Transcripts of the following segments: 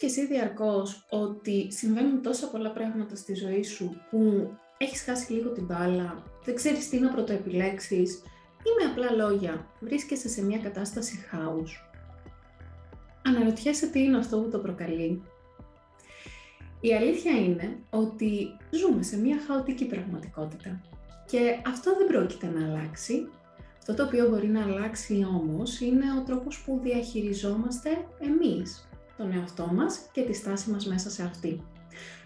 και εσύ διαρκώς ότι συμβαίνουν τόσα πολλά πράγματα στη ζωή σου που έχεις χάσει λίγο την μπάλα, δεν ξέρεις τι να πρωτοεπιλέξεις ή με απλά λόγια βρίσκεσαι σε μια κατάσταση χάους. Αναρωτιέσαι τι είναι αυτό που το προκαλεί. Η αλήθεια είναι ότι ζούμε σε μια χαοτική πραγματικότητα και αυτό δεν πρόκειται να αλλάξει. Αυτό το οποίο μπορεί να αλλάξει όμως είναι ο τρόπος που διαχειριζόμαστε εμείς τον εαυτό μας και τη στάση μας μέσα σε αυτή.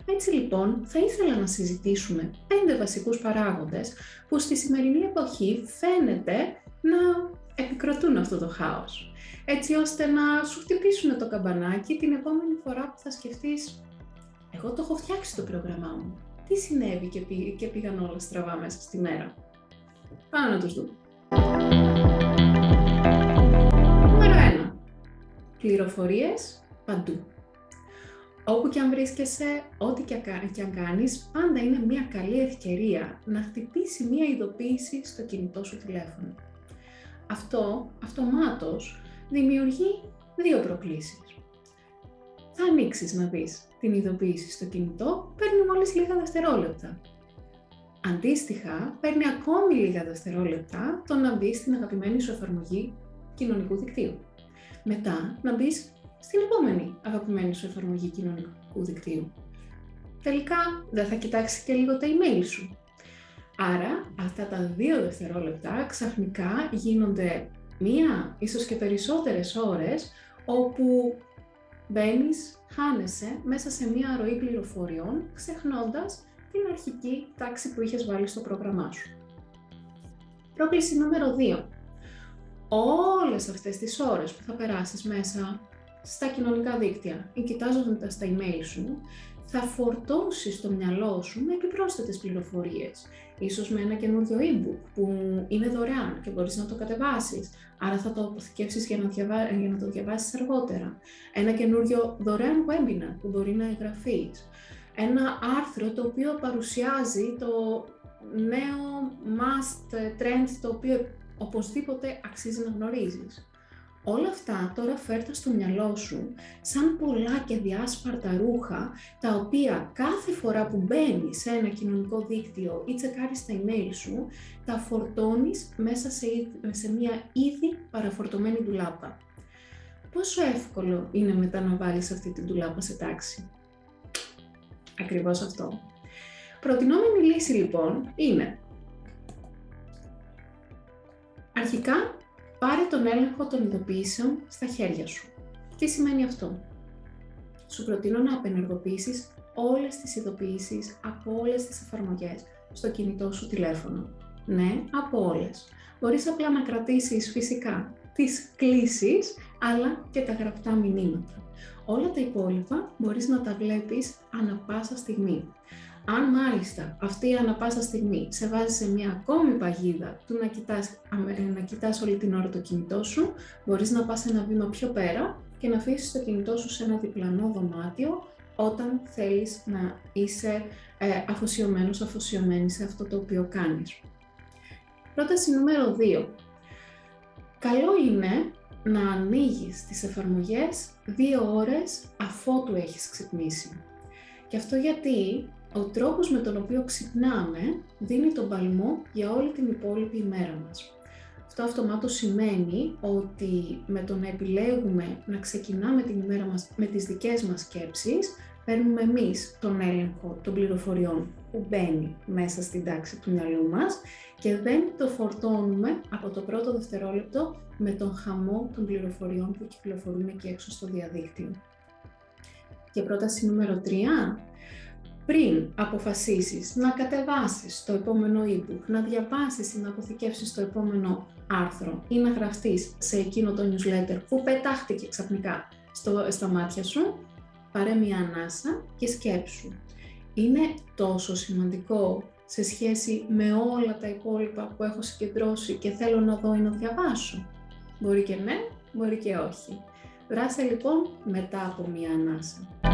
Έτσι λοιπόν, θα ήθελα να συζητήσουμε πέντε βασικούς παράγοντες που στη σημερινή εποχή φαίνεται να επικροτούν αυτό το χάος. Έτσι ώστε να σου χτυπήσουν το καμπανάκι την επόμενη φορά που θα σκεφτείς «Εγώ το έχω φτιάξει το πρόγραμμά μου. Τι συνέβη και, πή, και πήγαν όλα στραβά μέσα στη μέρα». Πάμε να τους δούμε. Νούμερο 1. Πληροφορίες παντού. Όπου και αν βρίσκεσαι, ό,τι και αν κάνεις, πάντα είναι μια καλή ευκαιρία να χτυπήσει μια ειδοποίηση στο κινητό σου τηλέφωνο. Αυτό, αυτομάτως, δημιουργεί δύο προκλήσεις. Θα ανοίξεις να δεις την ειδοποίηση στο κινητό, παίρνει μόλις λίγα δευτερόλεπτα. Αντίστοιχα, παίρνει ακόμη λίγα δευτερόλεπτα το να μπεις στην αγαπημένη σου εφαρμογή κοινωνικού δικτύου. Μετά, να μπεις στην επόμενη αγαπημένη σου εφαρμογή κοινωνικού δικτύου. Τελικά δεν θα κοιτάξει και λίγο τα email σου. Άρα αυτά τα δύο δευτερόλεπτα ξαφνικά γίνονται μία, ίσως και περισσότερες ώρες, όπου μπαίνεις, χάνεσαι μέσα σε μία ροή πληροφοριών, ξεχνώντας την αρχική τάξη που είχες βάλει στο πρόγραμμά σου. Πρόκληση νούμερο 2. Όλες αυτές τις ώρες που θα περάσεις μέσα στα κοινωνικά δίκτυα ή κοιτάζοντας τα email σου, θα φορτώσει το μυαλό σου με επιπρόσθετες πληροφορίες. Ίσως με ένα καινούριο e-book που είναι δωρεάν και μπορείς να το κατεβάσεις, άρα θα το αποθηκεύσεις για να, διαβα... για να το διαβάσεις αργότερα. Ένα καινούριο δωρεάν webinar που μπορεί να εγγραφείς. Ένα άρθρο το οποίο παρουσιάζει το νέο must trend το οποίο οπωσδήποτε αξίζει να γνωρίζεις. Όλα αυτά τώρα φέρτα στο μυαλό σου σαν πολλά και διάσπαρτα ρούχα, τα οποία κάθε φορά που μπαίνει σε ένα κοινωνικό δίκτυο ή τσεκάρεις τα email σου, τα φορτώνεις μέσα σε, σε μια ήδη παραφορτωμένη ντουλάπα. Πόσο εύκολο είναι μετά να βάλεις αυτή την ντουλάπα σε τάξη; Ακριβώς αυτό. Προτινόμενη λύση λοιπόν είναι αρχικά Πάρε τον έλεγχο των ειδοποιήσεων στα χέρια σου. Τι σημαίνει αυτό; Σου προτείνω να απενεργοποιήσεις όλες τις ειδοποιήσεις από όλες τις εφαρμογές στο κινητό σου τηλέφωνο. Ναι, από όλες. Μπορείς απλά να κρατήσεις φυσικά τις κλήσεις, αλλά και τα γραπτά μηνύματα. Όλα τα υπόλοιπα μπορείς να τα βλέπεις ανα πάσα στιγμή. Αν μάλιστα αυτή ανα πάσα στιγμή σε βάζει σε μια ακόμη παγίδα του να κοιτάς, να κοιτάς όλη την ώρα το κινητό σου, μπορείς να πας ένα βήμα πιο πέρα και να αφήσεις το κινητό σου σε ένα διπλανό δωμάτιο όταν θέλεις να είσαι ε, αφοσιωμένος, αφοσιωμένη σε αυτό το οποίο κάνεις. Πρόταση νούμερο 2. Καλό είναι να ανοίγεις τις εφαρμογές δύο ώρες αφότου έχεις ξυπνήσει. Και αυτό γιατί ο τρόπος με τον οποίο ξυπνάμε δίνει τον παλμό για όλη την υπόλοιπη ημέρα μας. Αυτό αυτομάτως σημαίνει ότι με το να επιλέγουμε να ξεκινάμε την ημέρα μας με τις δικές μας σκέψεις, παίρνουμε εμείς τον έλεγχο των πληροφοριών που μπαίνει μέσα στην τάξη του μυαλού μας και δεν το φορτώνουμε από το πρώτο δευτερόλεπτο με τον χαμό των πληροφοριών που κυκλοφορούν εκεί έξω στο διαδίκτυο. Και πρόταση νούμερο 3, πριν αποφασίσεις να κατεβάσεις το επόμενο e-book, να διαβάσεις ή να αποθηκεύσεις το επόμενο άρθρο ή να γραφτείς σε εκείνο το newsletter που πετάχτηκε ξαφνικά στο, στα μάτια σου, πάρε μια ανάσα και σκέψου. Είναι τόσο σημαντικό σε σχέση με όλα τα υπόλοιπα που έχω συγκεντρώσει και θέλω να δω ή να διαβάσω. Μπορεί και ναι, μπορεί και όχι. Δράσε λοιπόν μετά από μια ανάσα.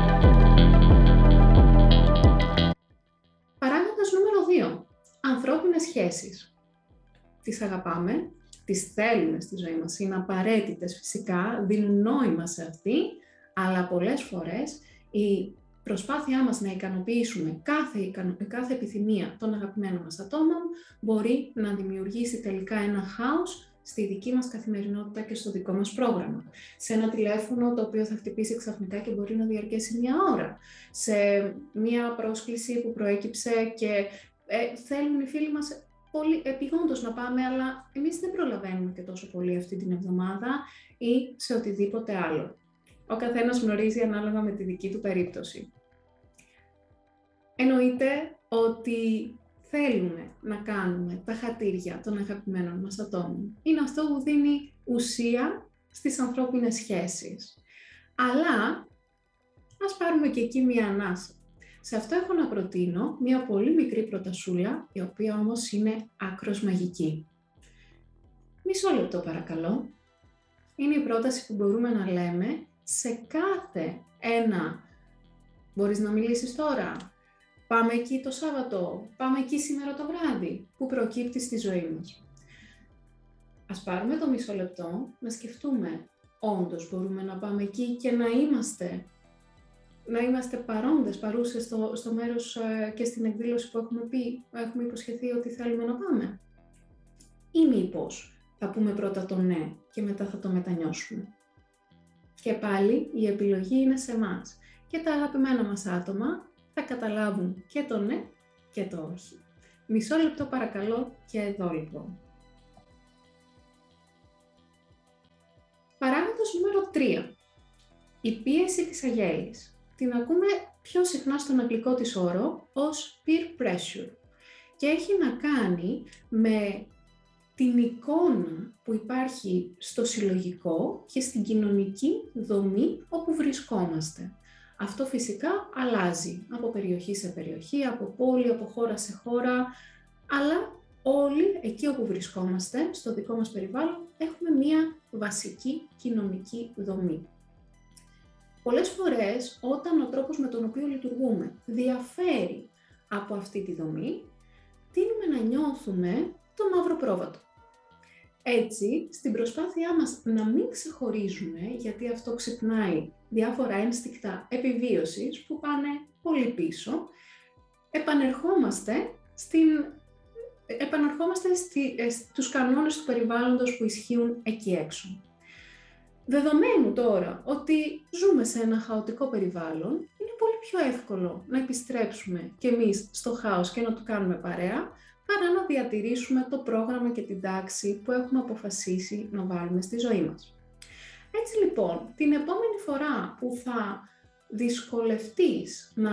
Ανθρώπινες σχέσεις. Τις αγαπάμε, τις θέλουμε στη ζωή μας, είναι απαραίτητες φυσικά, δίνουν νόημα σε αυτή, Αλλά πολλές φορές η προσπάθειά μας να ικανοποιήσουμε κάθε, κάθε επιθυμία των αγαπημένων μας ατόμων μπορεί να δημιουργήσει τελικά ένα χάος στη δική μας καθημερινότητα και στο δικό μας πρόγραμμα. Σε ένα τηλέφωνο το οποίο θα χτυπήσει ξαφνικά και μπορεί να διαρκέσει μια ώρα. Σε μια πρόσκληση που προέκυψε και ε, θέλουν οι φίλοι μας πολύ επιγόντως να πάμε, αλλά εμείς δεν προλαβαίνουμε και τόσο πολύ αυτή την εβδομάδα ή σε οτιδήποτε άλλο. Ο καθένας γνωρίζει ανάλογα με τη δική του περίπτωση. Εννοείται ότι θέλουμε να κάνουμε τα χατήρια των αγαπημένων μας ατόμων. Είναι αυτό που δίνει ουσία στις ανθρώπινες σχέσεις. Αλλά ας πάρουμε και εκεί μία ανάσα. Σε αυτό έχω να προτείνω μία πολύ μικρή προτασούλα, η οποία όμως είναι άκρος μαγική. Μισό λεπτό παρακαλώ. Είναι η πρόταση που μπορούμε να λέμε σε κάθε ένα. Μπορείς να μιλήσεις τώρα; Πάμε εκεί το Σάββατο; Πάμε εκεί σήμερα το βράδυ; Που προκύπτει στη ζωή μας; Ας πάρουμε το μισό λεπτό να σκεφτούμε. Όντως μπορούμε να πάμε εκεί και να είμαστε να είμαστε παρόντες, παρούσες στο, στο μέρος ε, και στην εκδήλωση που έχουμε πει, έχουμε υποσχεθεί ότι θέλουμε να πάμε. Ή μήπως θα πούμε πρώτα το ναι και μετά θα το μετανιώσουμε. Και πάλι η επιλογή είναι σε εμάς. Και τα αγαπημένα μας άτομα θα καταλάβουν και το ναι και το όχι. Μισό λεπτό παρακαλώ και εδώ λοιπόν. Παράγοντας νούμερο 3. Η πίεση της αγέλης την ακούμε πιο συχνά στον αγγλικό της όρο ως peer pressure και έχει να κάνει με την εικόνα που υπάρχει στο συλλογικό και στην κοινωνική δομή όπου βρισκόμαστε. Αυτό φυσικά αλλάζει από περιοχή σε περιοχή, από πόλη, από χώρα σε χώρα, αλλά όλοι εκεί όπου βρισκόμαστε, στο δικό μας περιβάλλον, έχουμε μία βασική κοινωνική δομή. Πολλές φορές, όταν ο τρόπος με τον οποίο λειτουργούμε διαφέρει από αυτή τη δομή, τείνουμε να νιώθουμε το μαύρο πρόβατο. Έτσι, στην προσπάθειά μας να μην ξεχωρίζουμε, γιατί αυτό ξυπνάει διάφορα ένστικτα επιβίωσης που πάνε πολύ πίσω, επανερχόμαστε, στην, επανερχόμαστε στη, ε, στους κανόνες του περιβάλλοντος που ισχύουν εκεί έξω. Δεδομένου τώρα ότι ζούμε σε ένα χαοτικό περιβάλλον, είναι πολύ πιο εύκολο να επιστρέψουμε κι εμείς στο χάος και να το κάνουμε παρέα, παρά να διατηρήσουμε το πρόγραμμα και την τάξη που έχουμε αποφασίσει να βάλουμε στη ζωή μας. Έτσι λοιπόν, την επόμενη φορά που θα δυσκολευτείς να,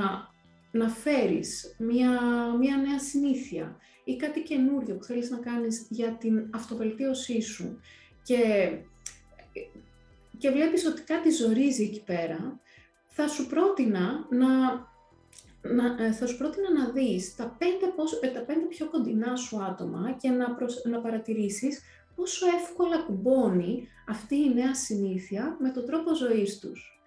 να φέρεις μια, μια νέα συνήθεια ή κάτι καινούριο που θέλεις να κάνεις για την αυτοβελτίωσή σου και και βλέπεις ότι κάτι ζορίζει εκεί πέρα, θα σου πρότεινα να, να, ε, θα σου πρότεινα να δεις τα πέντε, πόσο, ε, τα πέντε πιο κοντινά σου άτομα και να, προσ, να παρατηρήσεις πόσο εύκολα κουμπώνει αυτή η νέα συνήθεια με τον τρόπο ζωής τους.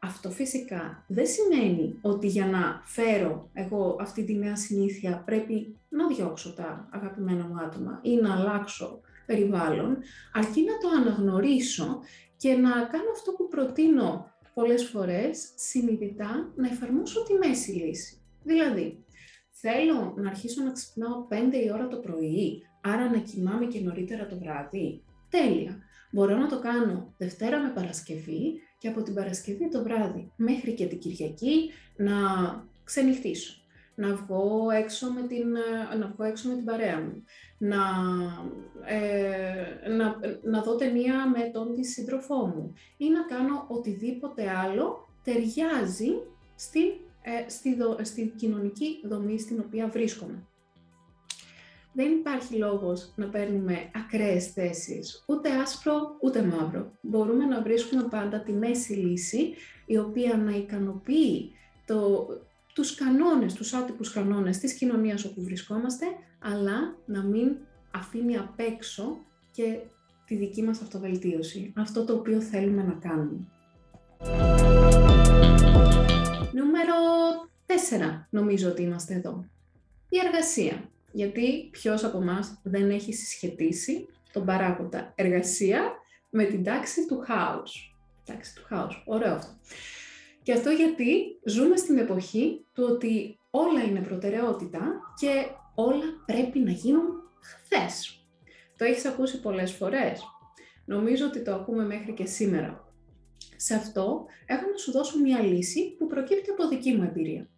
Αυτό φυσικά δεν σημαίνει ότι για να φέρω εγώ αυτή τη νέα συνήθεια πρέπει να διώξω τα αγαπημένα μου άτομα ή να αλλάξω περιβάλλον, αρκεί να το αναγνωρίσω και να κάνω αυτό που προτείνω πολλές φορές, συνειδητά, να εφαρμόσω τη μέση λύση. Δηλαδή, θέλω να αρχίσω να ξυπνάω 5 η ώρα το πρωί, άρα να κοιμάμαι και νωρίτερα το βράδυ. Τέλεια. Μπορώ να το κάνω Δευτέρα με Παρασκευή και από την Παρασκευή το βράδυ μέχρι και την Κυριακή να ξενυχτήσω να βγω έξω με την, ε, να βγω έξω με την παρέα μου, να, ε, να, να δω ταινία με τον τη σύντροφό μου ή να κάνω οτιδήποτε άλλο ταιριάζει στη, ε, στη, στη κοινωνική δομή στην οποία βρίσκομαι. Δεν υπάρχει λόγος να παίρνουμε ακραίες θέσεις, ούτε άσπρο ούτε μαύρο. Μπορούμε να βρίσκουμε πάντα τη μέση λύση, η οποία να ικανοποιεί το, τους κανόνες, τους άτυπους κανόνες της κοινωνίας όπου βρισκόμαστε, αλλά να μην αφήνει απ' έξω και τη δική μας αυτοβελτίωση, αυτό το οποίο θέλουμε να κάνουμε. Νούμερο 4 νομίζω ότι είμαστε εδώ. Η εργασία. Γιατί ποιος από εμάς δεν έχει συσχετίσει τον παράγοντα εργασία με την τάξη του χάους; Εντάξει, του χάους. Ωραίο αυτό. Και αυτό γιατί ζούμε στην εποχή του ότι όλα είναι προτεραιότητα και όλα πρέπει να γίνουν χθες. Το έχεις ακούσει πολλές φορές. Νομίζω ότι το ακούμε μέχρι και σήμερα. Σε αυτό έχω να σου δώσω μια λύση που προκύπτει από δική μου εμπειρία.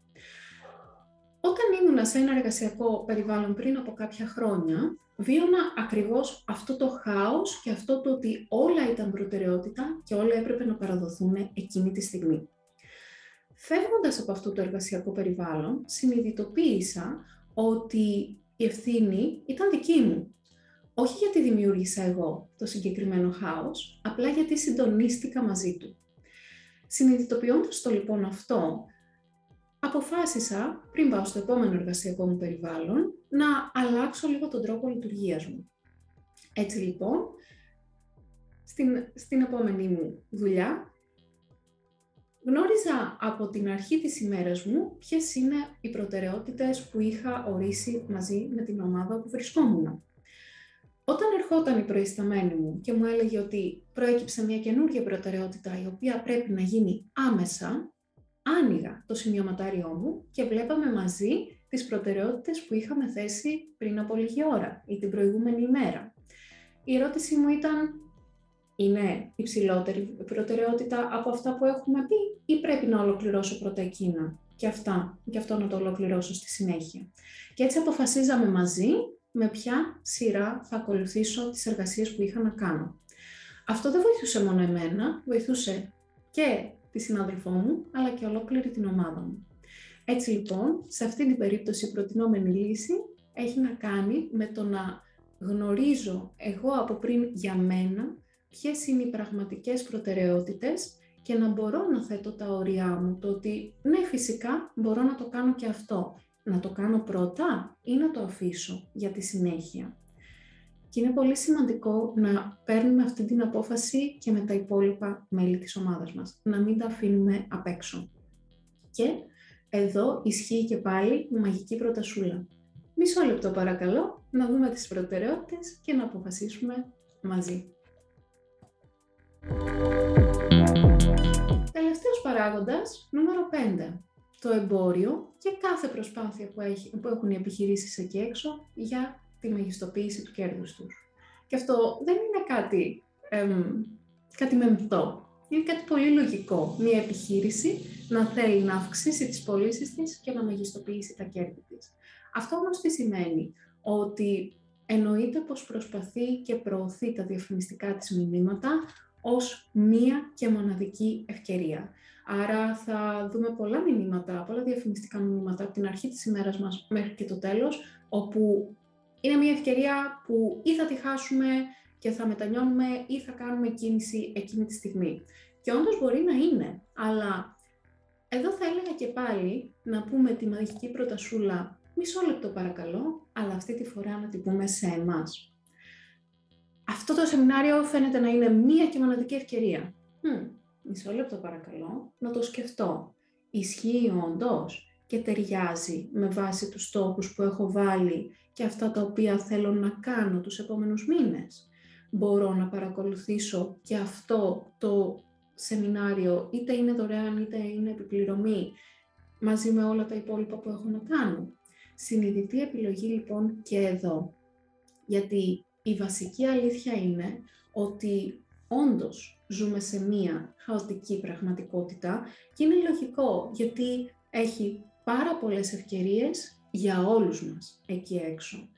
Όταν ήμουν σε ένα εργασιακό περιβάλλον πριν από κάποια χρόνια, βίωνα ακριβώς αυτό το χάος και αυτό το ότι όλα ήταν προτεραιότητα και όλα έπρεπε να παραδοθούν εκείνη τη στιγμή. Φεύγοντας από αυτό το εργασιακό περιβάλλον, συνειδητοποίησα ότι η ευθύνη ήταν δική μου. Όχι γιατί δημιούργησα εγώ το συγκεκριμένο χάος, απλά γιατί συντονίστηκα μαζί του. Συνειδητοποιώντας το λοιπόν αυτό, αποφάσισα, πριν πάω στο επόμενο εργασιακό μου περιβάλλον, να αλλάξω λίγο τον τρόπο λειτουργίας μου. Έτσι λοιπόν, στην, στην επόμενη μου δουλειά, γνώριζα από την αρχή της ημέρας μου ποιες είναι οι προτεραιότητες που είχα ορίσει μαζί με την ομάδα που βρισκόμουν. Όταν ερχόταν η προϊσταμένη μου και μου έλεγε ότι προέκυψε μια καινούργια προτεραιότητα η οποία πρέπει να γίνει άμεσα, άνοιγα το σημειωματάριό μου και βλέπαμε μαζί τις προτεραιότητες που είχαμε θέσει πριν από λίγη ώρα ή την προηγούμενη ημέρα. Η ερώτησή μου ήταν, είναι υψηλότερη προτεραιότητα από αυτά που έχουμε πει ή πρέπει να ολοκληρώσω πρώτα εκείνα και αυτά, και αυτό να το ολοκληρώσω στη συνέχεια. Και έτσι αποφασίζαμε μαζί με ποια σειρά θα ακολουθήσω τις εργασίες που είχα να κάνω. Αυτό δεν βοηθούσε μόνο εμένα, βοηθούσε και τη συνάδελφό μου, αλλά και ολόκληρη την ομάδα μου. Έτσι λοιπόν, σε αυτή την περίπτωση η προτινόμενη λύση έχει να κάνει με το να γνωρίζω εγώ από πριν για μένα ποιες είναι οι πραγματικές προτεραιότητες και να μπορώ να θέτω τα όρια μου, το ότι ναι φυσικά μπορώ να το κάνω και αυτό. Να το κάνω πρώτα ή να το αφήσω για τη συνέχεια. Και είναι πολύ σημαντικό να παίρνουμε αυτή την απόφαση και με τα υπόλοιπα μέλη της ομάδας μας. Να μην τα αφήνουμε απ' έξω. Και εδώ ισχύει και πάλι η μαγική προτασούλα. Μισό λεπτό παρακαλώ, να δούμε τις προτεραιότητες και να αποφασίσουμε μαζί. Τελευταίος παράγοντας, νούμερο 5. Το εμπόριο και κάθε προσπάθεια που, έχει, που έχουν οι επιχειρήσεις εκεί έξω για τη μεγιστοποίηση του κέρδους τους. Και αυτό δεν είναι κάτι, εμ, κάτι μεμπτό. Είναι κάτι πολύ λογικό. Μια επιχείρηση να θέλει να αυξήσει τις πωλήσεις της και να μεγιστοποιήσει τα κέρδη της. Αυτό όμως τι σημαίνει, ότι εννοείται πως προσπαθεί και προωθεί τα διαφημιστικά της μηνύματα ως μία και μοναδική ευκαιρία. Άρα θα δούμε πολλά μηνύματα, πολλά διαφημιστικά μηνύματα από την αρχή της ημέρας μας μέχρι και το τέλος, όπου είναι μια ευκαιρία που ή θα τη χάσουμε και θα μετανιώνουμε ή θα κάνουμε κίνηση εκείνη τη στιγμή. Και όντως μπορεί να είναι, αλλά εδώ θα έλεγα και πάλι να πούμε τη μαγική προτασούλα μισό λεπτό παρακαλώ, αλλά αυτή τη φορά να την πούμε σε εμάς. Αυτό το σεμινάριο φαίνεται να είναι μία και μοναδική ευκαιρία. Hm, μισό λεπτό παρακαλώ, να το σκεφτώ. Ισχύει όντως και ταιριάζει με βάση τους στόχους που έχω βάλει και αυτά τα οποία θέλω να κάνω τους επόμενους μήνες. Μπορώ να παρακολουθήσω και αυτό το σεμινάριο, είτε είναι δωρεάν είτε είναι επιπληρωμή, μαζί με όλα τα υπόλοιπα που έχω να κάνω. Συνειδητή επιλογή λοιπόν και εδώ. Γιατί η βασική αλήθεια είναι ότι όντως ζούμε σε μία χαοτική πραγματικότητα και είναι λογικό γιατί έχει πάρα πολλές ευκαιρίες για όλους μας εκεί έξω.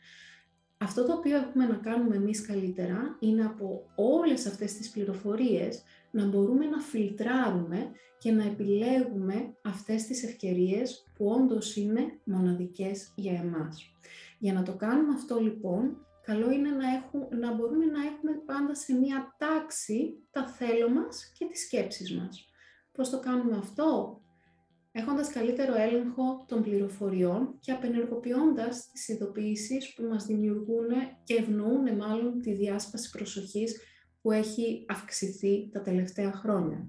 Αυτό το οποίο έχουμε να κάνουμε εμείς καλύτερα είναι από όλες αυτές τις πληροφορίες να μπορούμε να φιλτράρουμε και να επιλέγουμε αυτές τις ευκαιρίες που όντως είναι μοναδικές για εμάς. Για να το κάνουμε αυτό λοιπόν, καλό είναι να, έχουμε, να μπορούμε να έχουμε πάντα σε μία τάξη τα θέλω μας και τις σκέψεις μας. Πώς το κάνουμε αυτό; έχοντας καλύτερο έλεγχο των πληροφοριών και απενεργοποιώντας τις ειδοποιήσεις που μας δημιουργούν και ευνοούν μάλλον τη διάσπαση προσοχής που έχει αυξηθεί τα τελευταία χρόνια.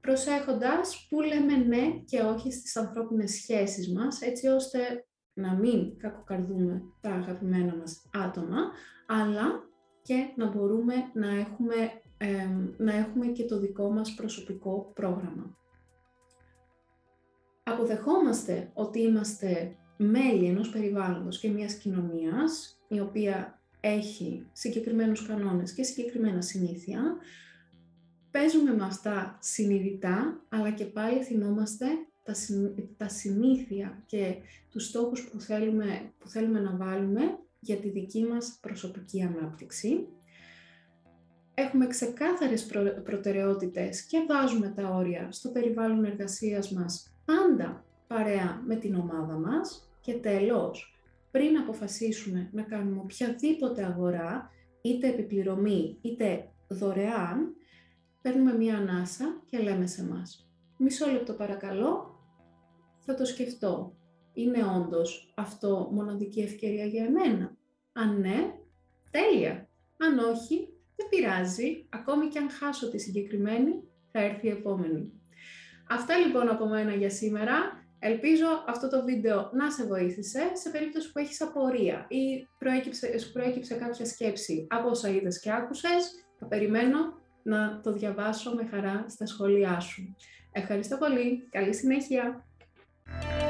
Προσέχοντας που λέμε ναι και όχι στις ανθρώπινες σχέσεις μας, έτσι ώστε να μην κακοκαρδούμε τα αγαπημένα μας άτομα, αλλά και να μπορούμε να έχουμε να έχουμε και το δικό μας προσωπικό πρόγραμμα. Αποδεχόμαστε ότι είμαστε μέλη ενός περιβάλλοντος και μιας κοινωνίας, η οποία έχει συγκεκριμένους κανόνες και συγκεκριμένα συνήθεια, παίζουμε με αυτά συνειδητά, αλλά και πάλι θυμόμαστε τα, τα συνήθεια και τους στόχους που θέλουμε, που θέλουμε να βάλουμε για τη δική μας προσωπική ανάπτυξη. Έχουμε ξεκάθαρες προ, προτεραιότητες και βάζουμε τα όρια στο περιβάλλον εργασίας μας πάντα παρέα με την ομάδα μας και τέλος, πριν αποφασίσουμε να κάνουμε οποιαδήποτε αγορά, είτε επιπληρωμή είτε δωρεάν, παίρνουμε μία ανάσα και λέμε σε μας «Μισό λεπτό παρακαλώ, θα το σκεφτώ. Είναι όντως αυτό μοναδική ευκαιρία για εμένα; Αν ναι, τέλεια. Αν όχι, δεν πειράζει. Ακόμη και αν χάσω τη συγκεκριμένη, θα έρθει η επόμενη. Αυτά λοιπόν από μένα για σήμερα. Ελπίζω αυτό το βίντεο να σε βοήθησε σε περίπτωση που έχεις απορία ή προέκυψε, σου προέκυψε κάποια σκέψη από όσα είδες και άκουσες. Θα περιμένω να το διαβάσω με χαρά στα σχόλιά σου. Ευχαριστώ πολύ. Καλή συνέχεια. Bye.